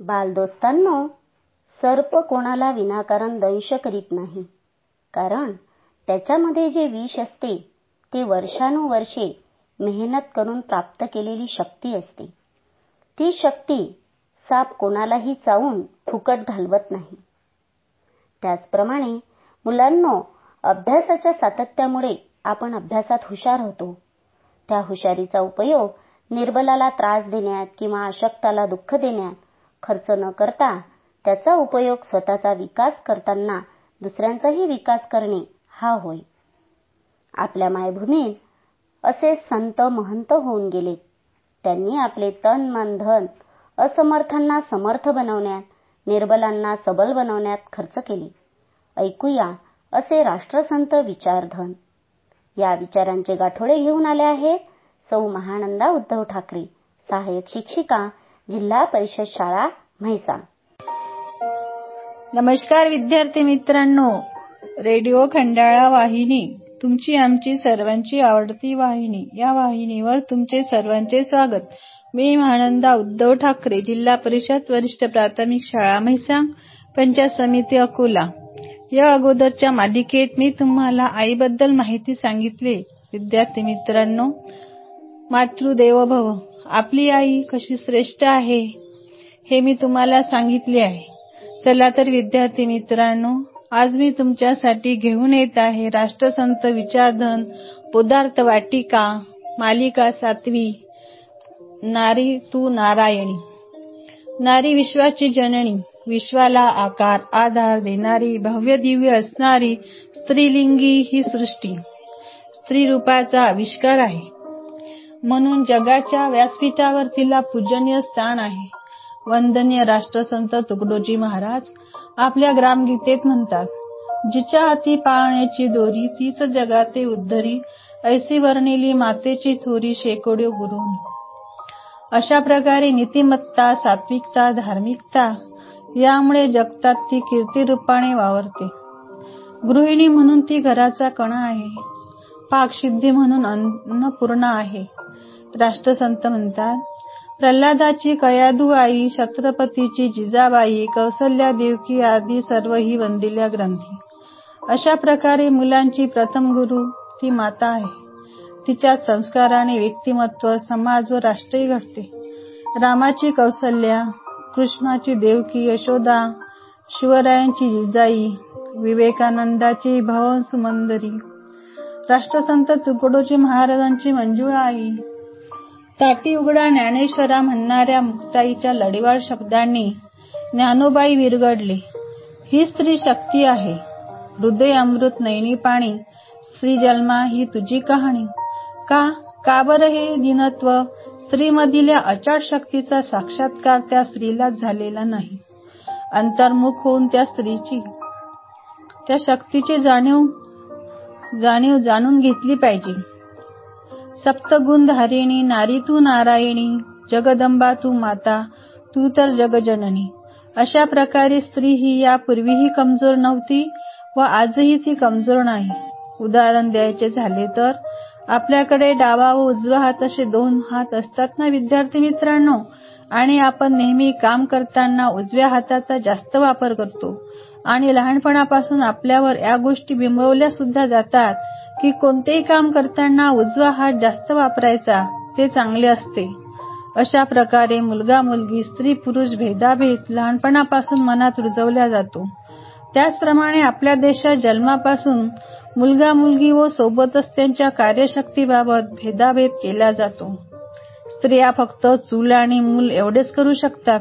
बालदोस्तांनो सर्प कोणाला विनाकारण दंश करीत नाही. कारण त्याच्यामध्ये जे विष असते ते वर्षानुवर्षे मेहनत करून प्राप्त केलेली शक्ती असते. ती शक्ती साप कोणालाही चावून फुकट घालवत नाही. त्याचप्रमाणे मुलांनो अभ्यासाच्या सातत्यामुळे आपण अभ्यासात हुशार होतो. त्या हुशारीचा उपयोग निर्बलाला त्रास देण्यात किंवा अशक्ताला दुःख देण्यात खर्च न करता त्याचा उपयोग स्वतःचा विकास करताना दुसऱ्यांचाही विकास करणे हा होय. आपल्या मायभूमीत असे संत महंत होऊन गेले. त्यांनी आपले तन मन धन असमर्थांना समर्थ बनवण्यात निर्बलांना सबल बनवण्यात खर्च केले. ऐकूया असे राष्ट्रसंत विचारधन. या विचारांचे गाठोडे घेऊन आले आहेत सौ महानंदा उद्धव ठाकरे सहाय्यक शिक्षिका जिल्हा परिषद शाळा म्हैसा नमस्कार विद्यार्थी मित्रांनो. रेडिओ खंडाळा वाहिनी तुमची आमची सर्वांची आवडती वाहिनी. या वाहिनीवर तुमचे सर्वांचे स्वागत. मी महानंदा उद्धव ठाकरे जिल्हा परिषद वरिष्ठ प्राथमिक शाळा म्हैसांग पंचायत समिती अकोला. या अगोदरच्या मालिकेत मी तुम्हाला आईबद्दल माहिती सांगितली. विद्यार्थी मित्रांनो मातृदेव भव आपली आई कशी श्रेष्ठ आहे हे मी तुम्हाला सांगितले आहे. चला तर विद्यार्थी मित्रांनो आज मी तुमच्यासाठी घेऊन येत आहे राष्ट्रसंत विचारधन पदार्थ वाटिका मालिका सातवी नारी तू नारायणी. नारी विश्वाची जननी विश्वाला आकार आधार देणारी भव्य दिव्य असणारी स्त्रीलिंगी ही सृष्टी. स्त्री रूपाचा आविष्कार आहे. म्हणून जगाच्या व्यासपीठावर तिला पूजनीय स्थान आहे. वंदनीय राष्ट्रसंत तुकडोजी महाराज आपल्या ग्रामगीतेत म्हणतात जिच्या हाती पाळण्याची दोरी तीच जगाते उद्धरी. ऐसी वर्णिली मातेची थोरी शेकोड्यो गुरुन. अशा प्रकारे नीतिमत्ता सात्विकता धार्मिकता यामुळे जगतात ती कीर्तिरूपाने वावरते. गृहिणी म्हणून ती घराचा कणा आहे. पाकसिद्धी म्हणून अन्नपूर्णा आहे. राष्ट्रसंत म्हणतात प्रल्हादाची कयादू आई छत्रपतीची जिजाबाई कौसल्या देवकी आदी सर्व ही वंदिल्या ग्रंथी. अशा प्रकारे मुलांची प्रथम गुरु ती माता आहे. तिच्या संस्काराने व्यक्तिमत्व समाज व राष्ट्रही घडते. रामाची कौसल्या कृष्णाची देवकी यशोदा शिवरायांची जिजाई विवेकानंदाची भवन सुमंदरी राष्ट्रसंत तुकडोजी महाराजांची मंजुळा आई ताटी उघडा ज्ञानेश्वरा म्हणणाऱ्या मुक्ताईच्या लढीवाळ शब्दांनी ज्ञानोबाई विरगडली ही स्त्री शक्ती आहे. हृदय अमृत नैनी पाणी. स्त्री जन्मा ही तुझी कहाणी. का? का बरं हे दिनत्व? स्त्रीमधील्या अचाट शक्तीचा साक्षात्कार त्या स्त्रीला झालेला नाही. अंतर्मुख होऊन त्या स्त्रीची त्या शक्तीची जाणीव जाणीव जाणून घेतली पाहिजे. सप्तगुण धारिणी नारी तू नारायणी जगदंबा तू माता तू तर जगजननी. अशा प्रकारे स्त्री ही यापूर्वीही कमजोर नव्हती व आजही ती कमजोर नाही. उदाहरण द्यायचे झाले तर आपल्याकडे डावा व उजवा हात असे दोन हात असतात ना विद्यार्थी मित्रांनो? आणि आपण नेहमी काम करताना उजव्या हाताचा जास्त वापर करतो. आणि लहानपणापासून आपल्यावर या गोष्टी बिंबवल्या सुद्धा जातात. की कोणतेही काम करताना उजवा हात जास्त वापरायचा ते चांगले असते. अशा प्रकारे मुलगा मुलगी स्त्री पुरुष भेदाभेद लहानपणापासून मनात रुजवल्या जातो. त्याचप्रमाणे आपल्या देशात जन्मापासून मुलगा मुलगी व सोबतच त्यांच्या कार्यशक्तीबाबत भेदाभेद केला जातो. स्त्रिया फक्त चूल आणि मूल एवढेच करू शकतात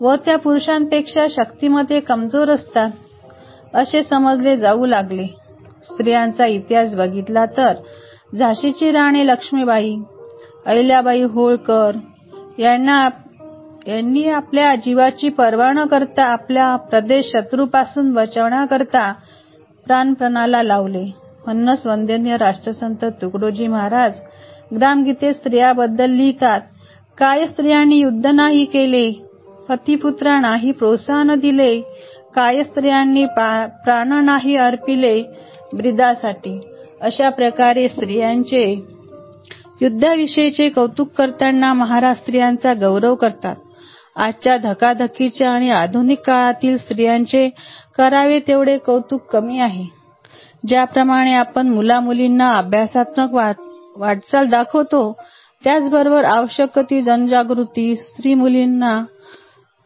व त्या पुरुषांपेक्षा शक्तीमध्ये कमजोर असतात असे समजले जाऊ लागले. स्त्रियांचा इतिहास बघितला तर झाशीची राणी लक्ष्मीबाई अहिल्याबाई होळकर यांना यांनी आपल्या जीवाची पर्वा न करता आपल्या प्रदेश शत्रूपासून बचावण्याकरता प्राणप्रणाला लावले. म्हणूनच वंदनीय राष्ट्रसंत तुकडोजी महाराज ग्रामगीते स्त्रियाबद्दल लिहितात काय स्त्रियांनी युद्ध नाही केले? पतिपुत्रा नाही प्रोत्साहन दिले? काय स्त्रियांनी प्राण नाही अर्पिले? ब्रिदासाठी अशा प्रकारे स्त्रियांचे युद्धाविषयीचे कौतुक करताना महाराज स्त्रियांचा गौरव करतात. आजच्या धकाधकीच्या आणि आधुनिक काळातील स्त्रियांचे करावे तेवढे कौतुक कमी आहे. ज्याप्रमाणे आपण मुला मुलींना अभ्यासात्मक वाटचाल दाखवतो त्याचबरोबर आवश्यक ती जनजागृती स्त्री मुलींना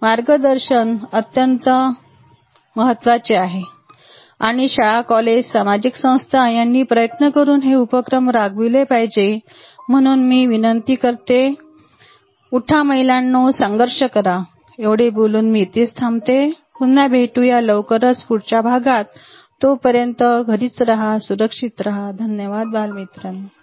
मार्गदर्शन अत्यंत महत्त्वाचे आहे. आणि शाळा कॉलेज सामाजिक संस्था यांनी प्रयत्न करून हे उपक्रम राबविले पाहिजे. म्हणून मी विनंती करते उठा महिलांनो संघर्ष करा. एवढे बोलून मी इथेच थांबते. पुन्हा भेटूया लवकरच पुढच्या भागात. तोपर्यंत घरीच रहा सुरक्षित रहा. धन्यवाद बालमित्रांनो.